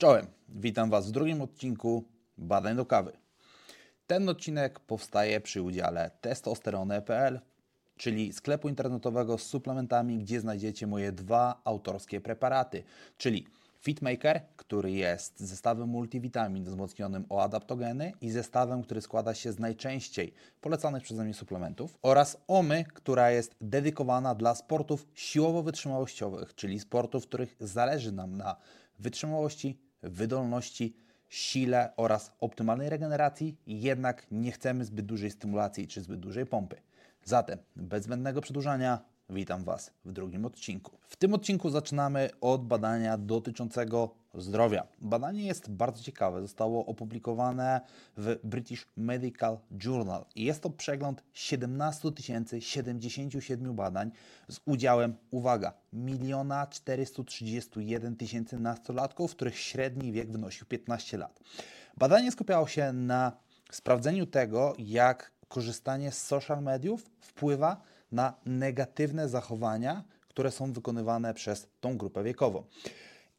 Czołem, witam Was w drugim odcinku Badań do Kawy. Ten odcinek powstaje przy udziale testosterony.pl, czyli sklepu internetowego z suplementami, gdzie znajdziecie moje dwa autorskie preparaty, czyli Fitmaker, który jest zestawem multivitamin wzmocnionym o adaptogeny i zestawem, który składa się z najczęściej polecanych przeze mnie suplementów oraz OMY, która jest dedykowana dla sportów siłowo-wytrzymałościowych, czyli sportów, w których zależy nam na wytrzymałości, wydolności, sile oraz optymalnej regeneracji, jednak nie chcemy zbyt dużej stymulacji czy zbyt dużej pompy. Zatem, bez zbędnego przedłużania, witam Was w drugim odcinku. W tym odcinku zaczynamy od badania dotyczącego zdrowia. Badanie jest bardzo ciekawe, zostało opublikowane w British Medical Journal jest to przegląd 17 077 badań z udziałem, uwaga, 1 431 tysięcy nastolatków, których średni wiek wynosił 15 lat. Badanie skupiało się na sprawdzeniu tego, jak korzystanie z social mediów wpływa na negatywne zachowania, które są wykonywane przez tą grupę wiekową.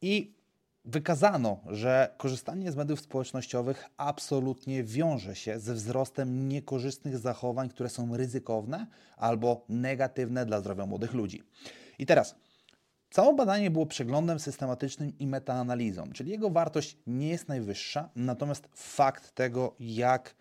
I wykazano, że korzystanie z mediów społecznościowych absolutnie wiąże się ze wzrostem niekorzystnych zachowań, które są ryzykowne albo negatywne dla zdrowia młodych ludzi. I teraz. Całe badanie było przeglądem systematycznym i metaanalizą, czyli jego wartość nie jest najwyższa, natomiast fakt tego, jak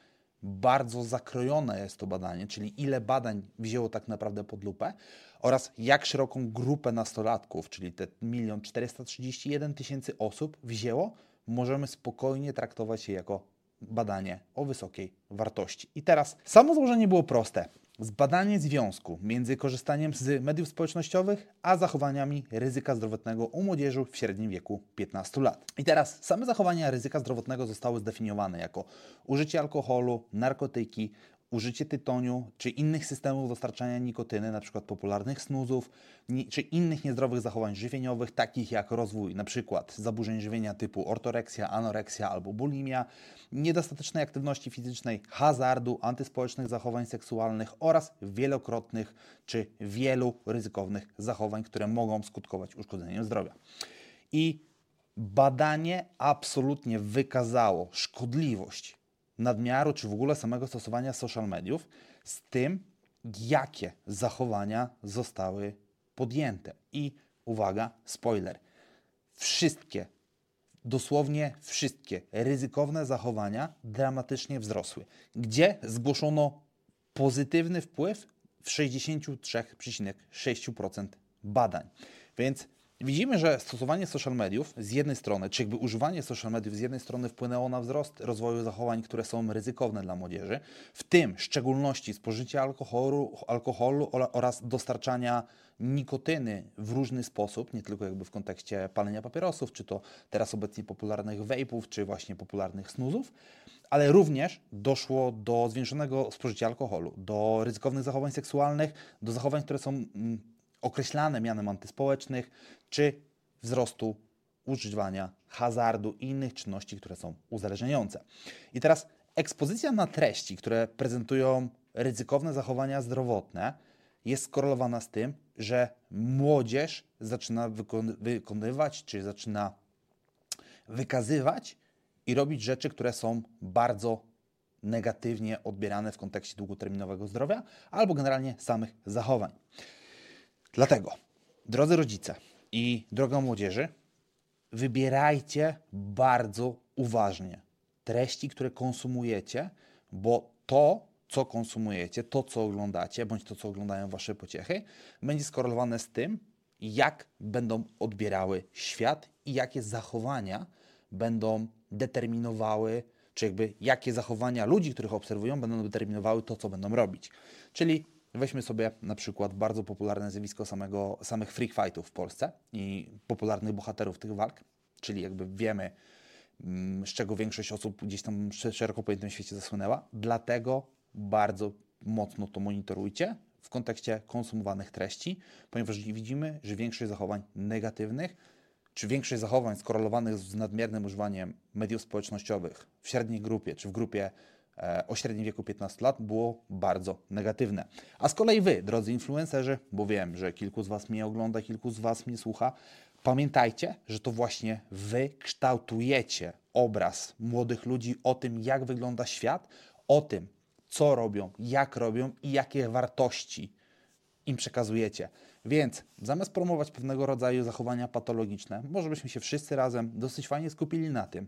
bardzo zakrojone jest to badanie, czyli ile badań wzięło tak naprawdę pod lupę oraz jak szeroką grupę nastolatków, czyli te 1 431 tysięcy osób wzięło, możemy spokojnie traktować je jako badanie o wysokiej wartości. I teraz samo założenie było proste. Zbadanie związku między korzystaniem z mediów społecznościowych a zachowaniami ryzyka zdrowotnego u młodzieży w średnim wieku 15 lat. I teraz same zachowania ryzyka zdrowotnego zostały zdefiniowane jako użycie alkoholu, narkotyki, użycie tytoniu czy innych systemów dostarczania nikotyny, np. popularnych snuzów, czy innych niezdrowych zachowań żywieniowych, takich jak rozwój np. zaburzeń żywienia typu ortoreksja, anoreksja albo bulimia, niedostatecznej aktywności fizycznej, hazardu, antyspołecznych zachowań seksualnych oraz wielokrotnych czy wielu ryzykownych zachowań, które mogą skutkować uszkodzeniem zdrowia. I badanie absolutnie wykazało szkodliwość nadmiaru, czy w ogóle samego stosowania social mediów z tym, jakie zachowania zostały podjęte. I uwaga, spoiler. Wszystkie, dosłownie wszystkie ryzykowne zachowania dramatycznie wzrosły. Gdzie zgłoszono pozytywny wpływ w 63,6% badań. Więc Widzimy, że stosowanie social mediów z jednej strony, czy jakby używanie social mediów z jednej strony wpłynęło na wzrost rozwoju zachowań, które są ryzykowne dla młodzieży, w tym w szczególności spożycia alkoholu, alkoholu oraz dostarczania nikotyny w różny sposób, nie tylko jakby w kontekście palenia papierosów, czy to teraz obecnie popularnych vapów, czy właśnie popularnych snuzów, ale również doszło do zwiększonego spożycia alkoholu, do ryzykownych zachowań seksualnych, do zachowań, które są mm, określane mianem antyspołecznych, czy wzrostu używania hazardu i innych czynności, które są uzależniające. I teraz ekspozycja na treści, które prezentują ryzykowne zachowania zdrowotne, jest skorelowana z tym, że młodzież zaczyna wykonywać, czy zaczyna wykazywać i robić rzeczy, które są bardzo negatywnie odbierane w kontekście długoterminowego zdrowia albo generalnie samych zachowań. Dlatego, drodzy rodzice i droga młodzieży, wybierajcie bardzo uważnie treści, które konsumujecie, bo to, co konsumujecie, to, co oglądacie, bądź to, co oglądają wasze pociechy, będzie skorelowane z tym, jak będą odbierały świat i jakie zachowania będą determinowały, czy jakby jakie zachowania ludzi, których obserwują, będą determinowały to, co będą robić. Czyli Weźmy sobie na przykład bardzo popularne zjawisko samego, samych freak fightów w Polsce i popularnych bohaterów tych walk, czyli jakby wiemy, mm, z czego większość osób gdzieś tam szeroko pojętym świecie zasłynęła. Dlatego bardzo mocno to monitorujcie w kontekście konsumowanych treści, ponieważ widzimy, że większość zachowań negatywnych, czy większość zachowań skorelowanych z nadmiernym używaniem mediów społecznościowych w średniej grupie, czy w grupie o średnim wieku 15 lat było bardzo negatywne. A z kolei Wy, drodzy influencerzy, bo wiem, że kilku z Was mnie ogląda, kilku z Was mnie słucha, Pamiętajcie, że to właśnie wy kształtujecie obraz młodych ludzi o tym, jak wygląda świat, o tym, co robią, jak robią i jakie wartości im przekazujecie. Więc zamiast promować pewnego rodzaju zachowania patologiczne, może byśmy się wszyscy razem dosyć fajnie skupili na tym,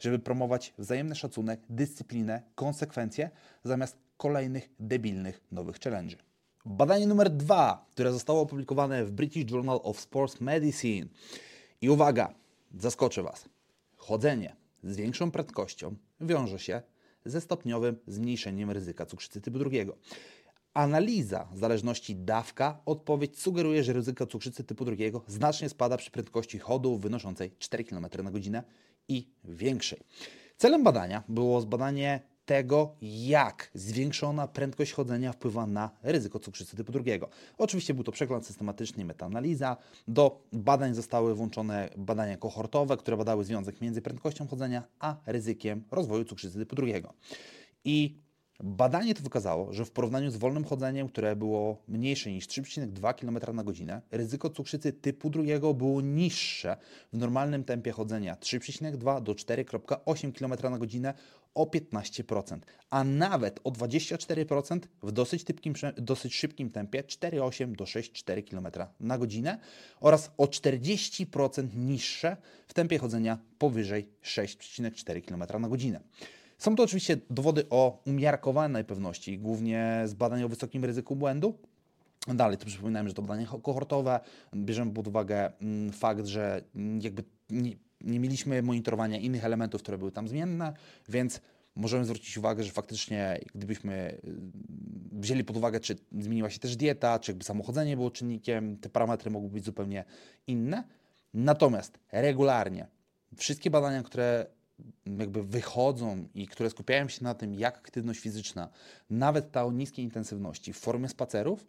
żeby promować wzajemny szacunek, dyscyplinę, konsekwencje, zamiast kolejnych debilnych nowych challenge'y. Badanie numer dwa, które zostało opublikowane w British Journal of Sports Medicine. I uwaga, zaskoczę Was. Chodzenie z większą prędkością wiąże się ze stopniowym zmniejszeniem ryzyka cukrzycy typu drugiego. Analiza zależności dawka odpowiedź sugeruje, że ryzyko cukrzycy typu drugiego znacznie spada przy prędkości chodu wynoszącej 4 km na godzinę i większej. Celem badania było zbadanie tego, jak zwiększona prędkość chodzenia wpływa na ryzyko cukrzycy typu drugiego. Oczywiście był to przegląd systematyczny i metaanaliza. Do badań zostały włączone badania kohortowe, które badały związek między prędkością chodzenia a ryzykiem rozwoju cukrzycy typu drugiego. I Badanie to wykazało, że w porównaniu z wolnym chodzeniem, które było mniejsze niż 3,2 km na godzinę, ryzyko cukrzycy typu drugiego było niższe w normalnym tempie chodzenia 3,2 do 4,8 km na godzinę o 15%, a nawet o 24% w dosyć, typkim, dosyć szybkim tempie 4,8 do 6,4 km na godzinę oraz o 40% niższe w tempie chodzenia powyżej 6,4 km na godzinę. Są to oczywiście dowody o umiarkowanej pewności, głównie z badań o wysokim ryzyku błędu. Dalej, to przypominałem, że to badanie kohortowe. Bierzemy pod uwagę mm, fakt, że jakby nie, nie mieliśmy monitorowania innych elementów, które były tam zmienne, więc możemy zwrócić uwagę, że faktycznie gdybyśmy y, wzięli pod uwagę, czy zmieniła się też dieta, czy jakby samochodzenie było czynnikiem, te parametry mogły być zupełnie inne. Natomiast regularnie wszystkie badania, które jakby wychodzą i które skupiają się na tym, jak aktywność fizyczna, nawet ta o niskiej intensywności w formie spacerów,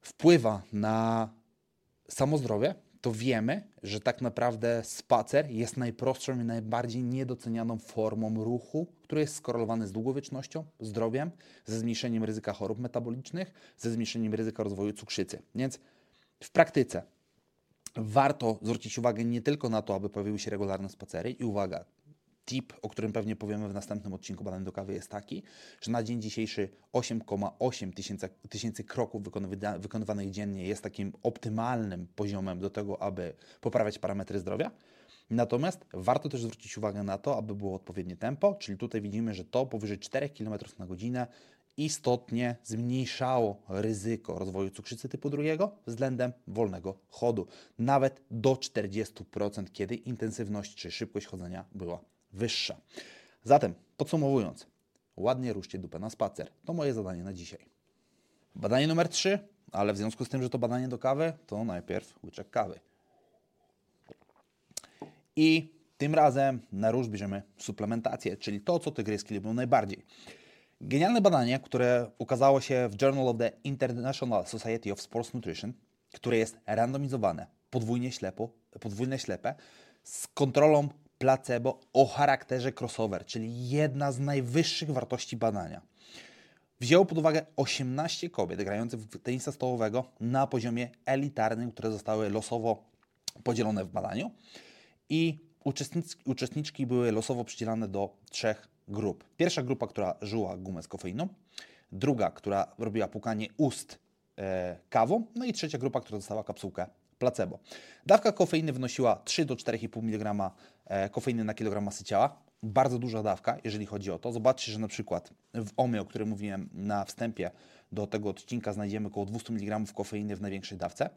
wpływa na samozdrowie, to wiemy, że tak naprawdę spacer jest najprostszą i najbardziej niedocenianą formą ruchu, który jest skorelowany z długowiecznością, zdrowiem, ze zmniejszeniem ryzyka chorób metabolicznych, ze zmniejszeniem ryzyka rozwoju cukrzycy. Więc w praktyce warto zwrócić uwagę nie tylko na to, aby pojawiły się regularne spacery i uwaga, tip, o którym pewnie powiemy w następnym odcinku Badań do Kawy jest taki, że na dzień dzisiejszy 8,8 tysięcy, kroków wykonywanych dziennie jest takim optymalnym poziomem do tego, aby poprawiać parametry zdrowia. Natomiast warto też zwrócić uwagę na to, aby było odpowiednie tempo, czyli tutaj widzimy, że to powyżej 4 km na godzinę istotnie zmniejszało ryzyko rozwoju cukrzycy typu drugiego względem wolnego chodu, nawet do 40%, kiedy intensywność czy szybkość chodzenia była wyższa. Zatem, podsumowując, ładnie ruszcie dupę na spacer. To moje zadanie na dzisiaj. Badanie numer 3, ale w związku z tym, że to badanie do kawy, to najpierw łyczek kawy. I tym razem na róż bierzemy suplementację, czyli to, co tygryski lubią najbardziej. Genialne badanie, które ukazało się w Journal of the International Society of Sports Nutrition, które jest randomizowane, podwójnie ślepo, podwójne ślepe, z kontrolą placebo o charakterze crossover, czyli jedna z najwyższych wartości badania. Wzięło pod uwagę 18 kobiet grających w tenisa stołowego na poziomie elitarnym, które zostały losowo podzielone w badaniu i uczestniczki były losowo przydzielane do trzech grup. Pierwsza grupa, która żyła gumę z kofeiną, druga, która robiła pukanie ust e, kawą, no i trzecia grupa, która dostała kapsułkę placebo. Dawka kofeiny wynosiła 3 do 4,5 mg kofeiny na kilogram masy ciała. Bardzo duża dawka, jeżeli chodzi o to. Zobaczcie, że na przykład w OME, o którym mówiłem na wstępie do tego odcinka, znajdziemy około 200 mg kofeiny w największej dawce,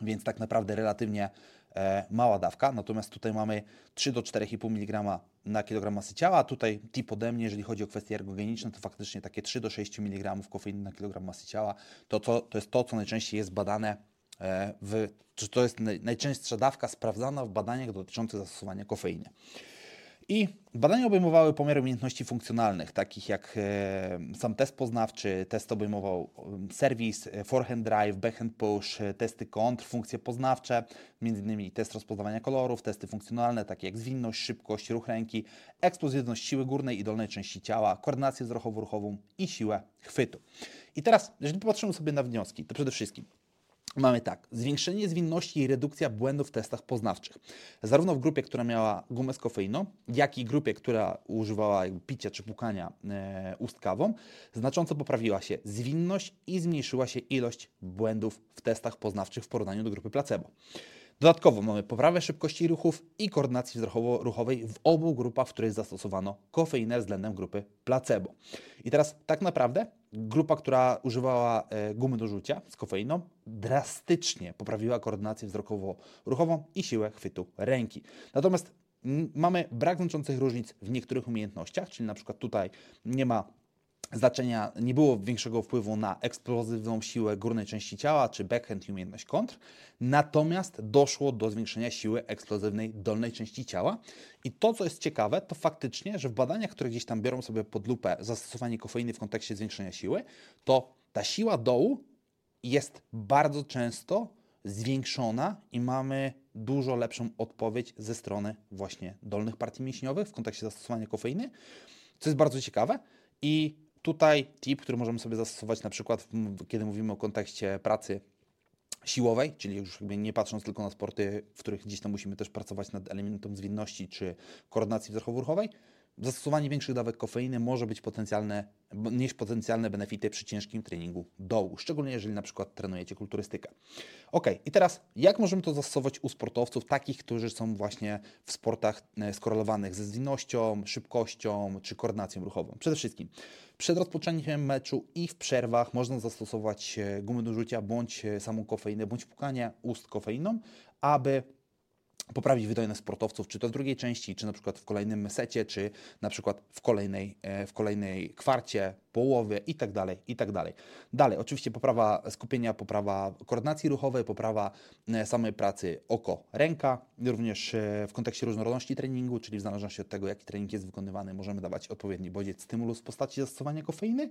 więc tak naprawdę relatywnie e, mała dawka. Natomiast tutaj mamy 3 do 4,5 mg na kilogram masy ciała. Tutaj tip ode mnie, jeżeli chodzi o kwestie ergogeniczne, to faktycznie takie 3 do 6 mg kofeiny na kilogram masy ciała to, to, to jest to, co najczęściej jest badane E, w, to jest najczęstsza dawka sprawdzana w badaniach dotyczących zastosowania kofeiny. I badania obejmowały pomiar umiejętności funkcjonalnych, takich jak e, sam test poznawczy, test obejmował serwis, e, forehand drive, backhand push, testy kontr, funkcje poznawcze, m.in. test rozpoznawania kolorów, testy funkcjonalne, takie jak zwinność, szybkość, ruch ręki, eksplozywność siły górnej i dolnej części ciała, koordynację wzrokowo-ruchową i siłę chwytu. I teraz, jeżeli popatrzymy sobie na wnioski, to przede wszystkim mamy tak, zwiększenie zwinności i redukcja błędów w testach poznawczych. Zarówno w grupie, która miała gumę z kofeiną, jak i grupie, która używała picia czy pukania e, ustkawą, znacząco poprawiła się zwinność i zmniejszyła się ilość błędów w testach poznawczych w porównaniu do grupy placebo. Dodatkowo mamy poprawę szybkości ruchów i koordynacji wzrokowo-ruchowej w obu grupach, w których zastosowano kofeinę względem grupy placebo. I teraz tak naprawdę grupa, która używała e, gumy do rzucia z kofeiną, drastycznie poprawiła koordynację wzrokowo-ruchową i siłę chwytu ręki. Natomiast mamy brak znaczących różnic w niektórych umiejętnościach, czyli na przykład tutaj nie ma znaczenia, nie było większego wpływu na eksplozywną siłę górnej części ciała, czy backhand i umiejętność kontr, natomiast doszło do zwiększenia siły eksplozywnej dolnej części ciała. I to, co jest ciekawe, to faktycznie, że w badaniach, które gdzieś tam biorą sobie pod lupę zastosowanie kofeiny w kontekście zwiększenia siły, to ta siła dołu jest bardzo często zwiększona i mamy dużo lepszą odpowiedź ze strony właśnie dolnych partii mięśniowych w kontekście zastosowania kofeiny, co jest bardzo ciekawe. I Tutaj tip, który możemy sobie zastosować na przykład, kiedy mówimy o kontekście pracy siłowej, czyli już nie patrząc tylko na sporty, w których gdzieś tam musimy też pracować nad elementem zwinności czy koordynacji wzrokowo-ruchowej, Zastosowanie większych dawek kofeiny może być potencjalne, nieść potencjalne benefity przy ciężkim treningu dołu, szczególnie jeżeli na przykład trenujecie kulturystykę. Ok, i teraz jak możemy to zastosować u sportowców, takich, którzy są właśnie w sportach e, skorelowanych ze zwinnością, szybkością czy koordynacją ruchową? Przede wszystkim przed rozpoczęciem meczu i w przerwach można zastosować e, gumy do rzucia bądź e, samą kofeinę, bądź pukanie ust kofeiną, aby poprawić wydajność sportowców, czy to w drugiej części, czy na przykład w kolejnym secie, czy na przykład w kolejnej, e, w kolejnej kwarcie, połowie i tak dalej, i tak dalej. Dalej, oczywiście poprawa skupienia, poprawa koordynacji ruchowej, poprawa e, samej pracy oko-ręka, również e, w kontekście różnorodności treningu, czyli w zależności od tego, jaki trening jest wykonywany, możemy dawać odpowiedni bodziec stymulus w postaci zastosowania kofeiny.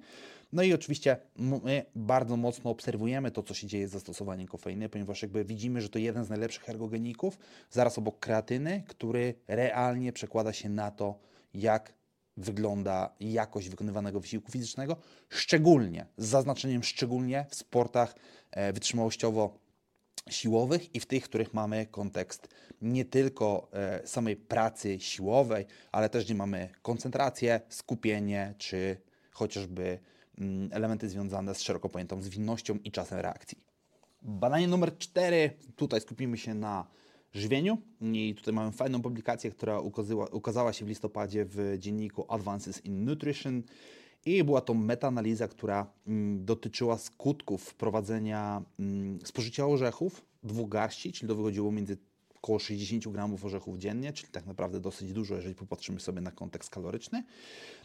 No i oczywiście my bardzo mocno obserwujemy to, co się dzieje z zastosowaniem kofeiny, ponieważ jakby widzimy, że to jeden z najlepszych ergogeników, zaraz obok kreatyny, który realnie przekłada się na to, jak wygląda jakość wykonywanego wysiłku fizycznego, szczególnie, z zaznaczeniem szczególnie w sportach e, wytrzymałościowo siłowych i w tych, w których mamy kontekst nie tylko e, samej pracy siłowej, ale też gdzie mamy koncentrację, skupienie czy chociażby mm, elementy związane z szeroko pojętą zwinnością i czasem reakcji. Badanie numer 4. Tutaj skupimy się na żywieniu. I tutaj mamy fajną publikację, która ukazała, ukazała się w listopadzie w dzienniku Advances in Nutrition. I była to metaanaliza, która mm, dotyczyła skutków wprowadzenia mm, spożycia orzechów, dwóch garści, czyli to wychodziło między około 60 gramów orzechów dziennie, czyli tak naprawdę dosyć dużo, jeżeli popatrzymy sobie na kontekst kaloryczny.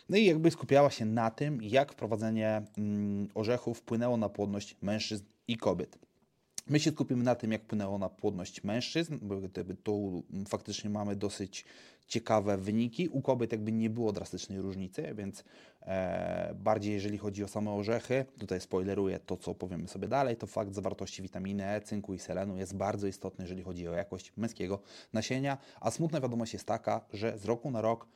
No i jakby skupiała się na tym, jak wprowadzenie mm, orzechów wpłynęło na płodność mężczyzn i kobiet. My się skupimy na tym, jak wpłynęło na płodność mężczyzn, bo tu faktycznie mamy dosyć ciekawe wyniki. U kobiet jakby nie było drastycznej różnicy, więc e, bardziej jeżeli chodzi o same orzechy, tutaj spoileruję to, co powiemy sobie dalej, to fakt zawartości witaminy E, cynku i selenu jest bardzo istotny, jeżeli chodzi o jakość męskiego nasienia, a smutna wiadomość jest taka, że z roku na rok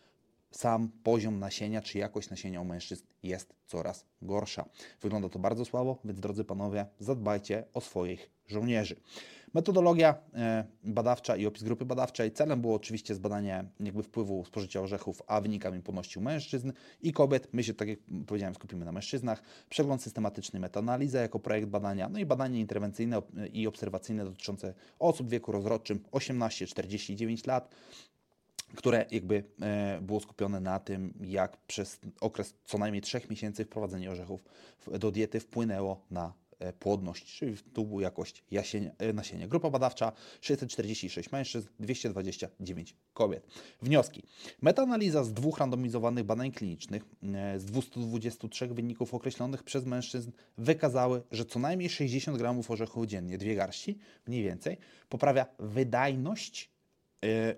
sam poziom nasienia czy jakość nasienia u mężczyzn jest coraz gorsza. Wygląda to bardzo słabo, więc drodzy panowie, zadbajcie o swoich żołnierzy. Metodologia e, badawcza i opis grupy badawczej. Celem było oczywiście zbadanie jakby wpływu spożycia orzechów, a wynikami płodności u mężczyzn i kobiet. My się, tak jak powiedziałem, skupimy na mężczyznach. Przegląd systematyczny, metaanaliza jako projekt badania, no i badanie interwencyjne i obserwacyjne dotyczące osób w wieku rozrodczym 18-49 lat które jakby e, było skupione na tym, jak przez okres co najmniej 3 miesięcy wprowadzenie orzechów do diety wpłynęło na e, płodność, czyli tu jakość jasienia, e, nasienia. Grupa badawcza 646 mężczyzn, 229 kobiet. Wnioski. Metaanaliza z dwóch randomizowanych badań klinicznych z 223 wyników określonych przez mężczyzn wykazały, że co najmniej 60 gramów orzechów dziennie, dwie garści mniej więcej, poprawia wydajność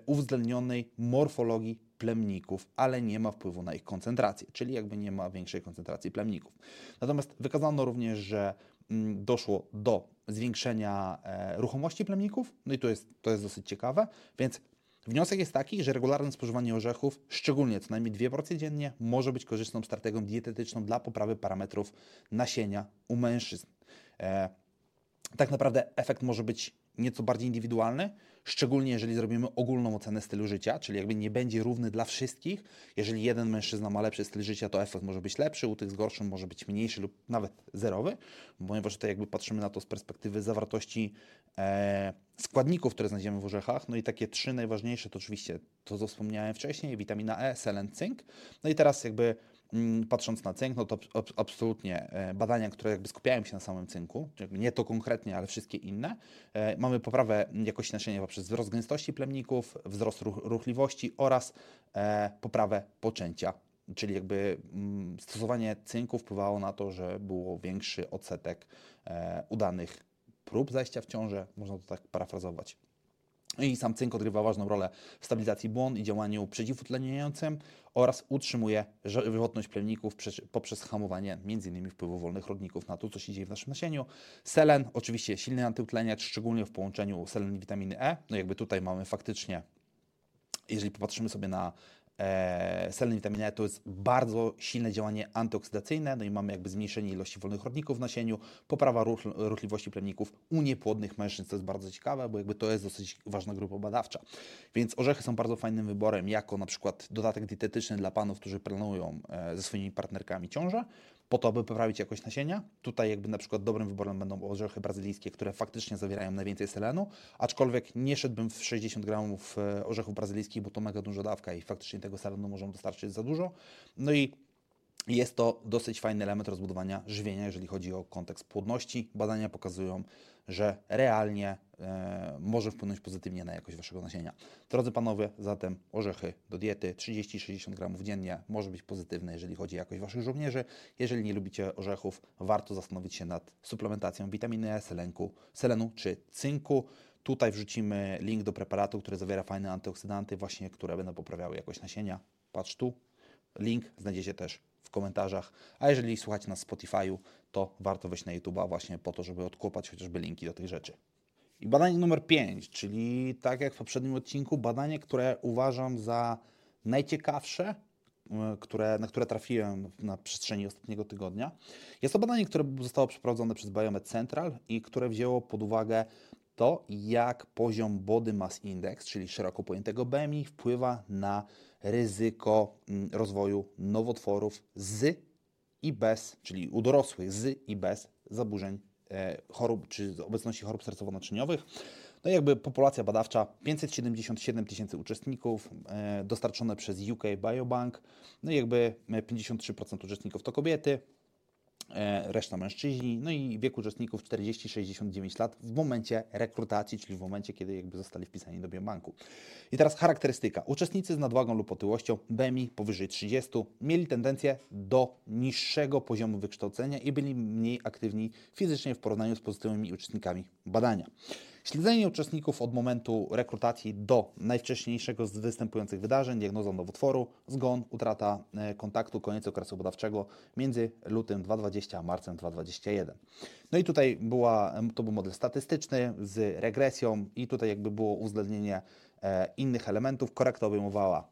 uwzględnionej morfologii plemników, ale nie ma wpływu na ich koncentrację, czyli jakby nie ma większej koncentracji plemników. Natomiast wykazano również, że mm, doszło do zwiększenia e, ruchomości plemników, no i to jest, to jest dosyć ciekawe, więc Wniosek jest taki, że regularne spożywanie orzechów, szczególnie co najmniej dwie porcje dziennie, może być korzystną strategią dietetyczną dla poprawy parametrów nasienia u mężczyzn. E, tak naprawdę efekt może być nieco bardziej indywidualny, szczególnie jeżeli zrobimy ogólną ocenę stylu życia, czyli jakby nie będzie równy dla wszystkich. Jeżeli jeden mężczyzna ma lepszy styl życia, to efekt może być lepszy, u tych z gorszym może być mniejszy lub nawet zerowy, ponieważ tutaj jakby patrzymy na to z perspektywy zawartości e, składników, które znajdziemy w orzechach. No i takie trzy najważniejsze to oczywiście to, co wspomniałem wcześniej, witamina E, selen, cynk. No i teraz jakby patrząc na cynk, no to absolutnie e, badania, które jakby skupiają się na samym cynku, nie to konkretnie, ale wszystkie inne. E, mamy poprawę jakości nasienia poprzez wzrost gęstości plemników, wzrost ruchliwości oraz e, poprawę poczęcia. Czyli jakby mm, stosowanie cynku wpływało na to, że było większy odsetek udanych prób zajścia w ciążę, można to tak parafrazować. I sam cynk odgrywa ważną rolę w stabilizacji błon i działaniu przeciwutleniającym oraz utrzymuje żywotność plemników poprzez hamowanie m.in. wpływu wolnych rodników na to, co się dzieje w naszym nasieniu. Selen, oczywiście silny antyutleniacz, szczególnie w połączeniu selen i witaminy E. No jakby tutaj mamy faktycznie, jeżeli popatrzymy sobie na e, selen witaminy E to jest bardzo silne działanie antyoksydacyjne, no i mamy jakby zmniejszenie ilości wolnych rodników w nasieniu, poprawa ruch, ruchliwości plemników u niepłodnych mężczyzn, co jest bardzo ciekawe, bo jakby to jest dosyć ważna grupa badawcza. Więc orzechy są bardzo fajnym wyborem, jako na przykład dodatek dietetyczny dla panów, którzy planują e, ze swoimi partnerkami ciążę, po to, aby poprawić jakość nasienia. Tutaj jakby na przykład dobrym wyborem będą orzechy brazylijskie, które faktycznie zawierają najwięcej selenu, aczkolwiek nie szedłbym w 60 gramów e, orzechów brazylijskich, bo to mega duża dawka i faktycznie tego selenu możemy dostarczyć za dużo. No i jest to dosyć fajny element rozbudowania żywienia, jeżeli chodzi o kontekst płodności. Badania pokazują, że realnie e, może wpłynąć pozytywnie na jakość Waszego nasienia. Drodzy Panowie, zatem orzechy do diety 30-60 gramów dziennie może być pozytywne, jeżeli chodzi o jakość Waszych żołnierzy. Jeżeli nie lubicie orzechów, warto zastanowić się nad suplementacją witaminy E, selenku, selenu czy cynku. Tutaj wrzucimy link do preparatu, który zawiera fajne antyoksydanty, właśnie które będą poprawiały jakość nasienia. Patrz tu. Link znajdziecie też w komentarzach. A jeżeli słuchacie na Spotify'u, to warto wejść na YouTube'a właśnie po to, żeby odkłopać chociażby linki do tych rzeczy. I badanie numer 5, czyli tak jak w poprzednim odcinku, badanie, które uważam za najciekawsze, e, które, na które trafiłem na przestrzeni ostatniego tygodnia. Jest to badanie, które zostało przeprowadzone przez Biomed Central i które wzięło pod uwagę to, jak poziom Body Mass Index, czyli szeroko pojętego BMI, wpływa na ryzyko mm, rozwoju nowotworów z i bez, czyli u dorosłych z i bez zaburzeń e, chorób, czy obecności chorób sercowo-naczyniowych. No i jakby populacja badawcza 577 tysięcy uczestników, e, dostarczone przez UK Biobank, no i jakby 53% uczestników to kobiety, E, reszta mężczyźni, no i wiek uczestników 40-69 lat w momencie rekrutacji, czyli w momencie, kiedy jakby zostali wpisani do biobanku. I teraz charakterystyka. Uczestnicy z nadwagą lub otyłością BMI powyżej 30 mieli tendencję do niższego poziomu wykształcenia i byli mniej aktywni fizycznie w porównaniu z pozostałymi uczestnikami badania. Śledzenie uczestników od momentu rekrutacji do najwcześniejszego z występujących wydarzeń, diagnoza nowotworu, zgon, utrata e, kontaktu, koniec okresu badawczego między lutym 2020 a marcem 2021. No i tutaj była, to był model statystyczny z regresją i tutaj jakby było uwzględnienie e, innych elementów. Korekta obejmowała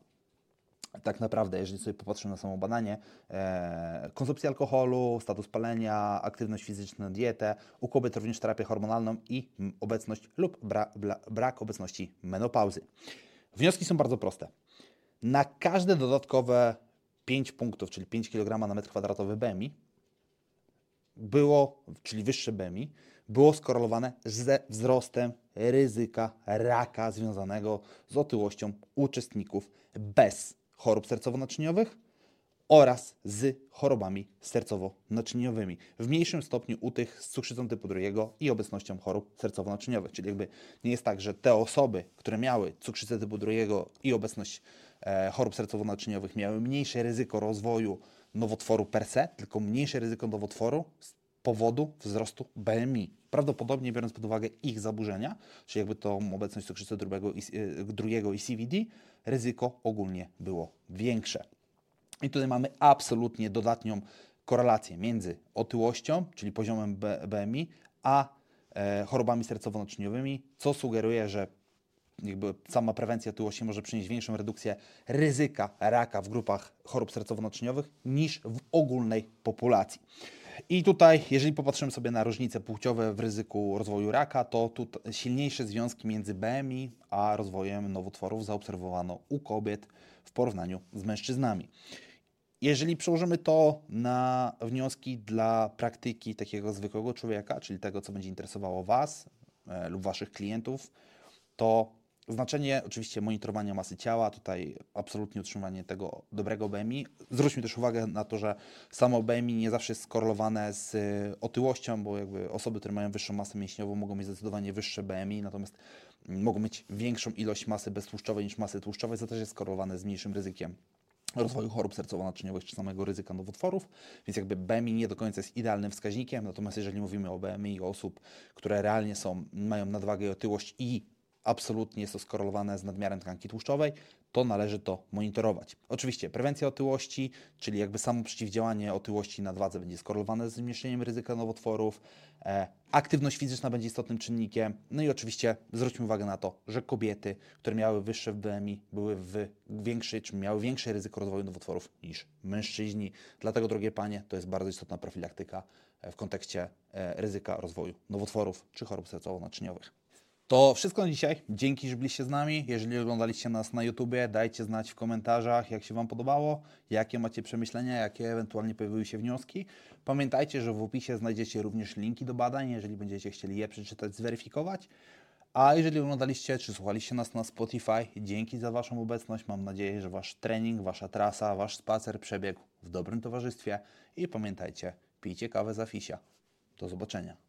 tak naprawdę, jeżeli sobie popatrzymy na samo badanie, e, konsumpcja alkoholu, status palenia, aktywność fizyczna, dietę, u kobiet również terapię hormonalną i obecność lub bra, bra, brak obecności menopauzy. Wnioski są bardzo proste. Na każde dodatkowe 5 punktów, czyli 5 kg na metr kwadratowy BMI, było, czyli wyższe BMI, było skorelowane ze wzrostem ryzyka raka związanego z otyłością uczestników bez chorób sercowo-naczyniowych oraz z chorobami sercowo-naczyniowymi. W mniejszym stopniu u tych z cukrzycą typu drugiego i obecnością chorób sercowo-naczyniowych. Czyli jakby nie jest tak, że te osoby, które miały cukrzycę typu drugiego i obecność e, chorób sercowo-naczyniowych miały mniejsze ryzyko rozwoju nowotworu per se, tylko mniejsze ryzyko nowotworu z powodu wzrostu BMI. Prawdopodobnie biorąc pod uwagę ich zaburzenia, czyli jakby tą obecność cukrzycy drugiego i, e, drugiego i CVD, ryzyko ogólnie było większe. I tutaj mamy absolutnie dodatnią korelację między otyłością, czyli poziomem BMI, a e, chorobami sercowo-naczyniowymi, co sugeruje, że jakby sama prewencja otyłości może przynieść większą redukcję ryzyka raka w grupach chorób sercowo-naczyniowych niż w ogólnej populacji. I tutaj, jeżeli popatrzymy sobie na różnice płciowe w ryzyku rozwoju raka, to tu silniejsze związki między BMI a rozwojem nowotworów zaobserwowano u kobiet w porównaniu z mężczyznami. Jeżeli przełożymy to na wnioski dla praktyki takiego zwykłego człowieka, czyli tego, co będzie interesowało Was e, lub Waszych klientów, to Znaczenie oczywiście monitorowania masy ciała, tutaj absolutnie utrzymywanie tego dobrego BMI. Zwróćmy też uwagę na to, że samo BMI nie zawsze jest skorelowane z y, otyłością, bo jakby osoby, które mają wyższą masę mięśniową mogą mieć zdecydowanie wyższe BMI, natomiast mogą mieć większą ilość masy beztłuszczowej niż masy tłuszczowej, co też jest skorelowane z mniejszym ryzykiem rozwoju chorób sercowo-naczyniowych czy samego ryzyka nowotworów, więc jakby BMI nie do końca jest idealnym wskaźnikiem, natomiast jeżeli mówimy o BMI osób, które realnie są, mają nadwagę i otyłość i absolutnie jest to skorelowane z nadmiarem tkanki tłuszczowej, to należy to monitorować. Oczywiście prewencja otyłości, czyli jakby samo przeciwdziałanie otyłości na nadwadze będzie skorelowane z zmniejszeniem ryzyka nowotworów, e, aktywność fizyczna będzie istotnym czynnikiem, no i oczywiście zwróćmy uwagę na to, że kobiety, które miały wyższe BMI, były w większej, czy miały większe ryzyko rozwoju nowotworów niż mężczyźni. Dlatego, drogie panie, to jest bardzo istotna profilaktyka e, w kontekście e, ryzyka rozwoju nowotworów czy chorób sercowo-naczyniowych. To wszystko na dzisiaj. Dzięki, że byliście z nami. Jeżeli oglądaliście nas na YouTubie, dajcie znać w komentarzach, jak się Wam podobało, jakie macie przemyślenia, jakie ewentualnie pojawiły się wnioski. Pamiętajcie, że w opisie znajdziecie również linki do badań, jeżeli będziecie chcieli je przeczytać, zweryfikować. A jeżeli oglądaliście czy słuchaliście nas na Spotify, dzięki za Waszą obecność. Mam nadzieję, że Wasz trening, Wasza trasa, Wasz spacer przebiegł w dobrym towarzystwie. I pamiętajcie, pijcie kawę za fisia. Do zobaczenia.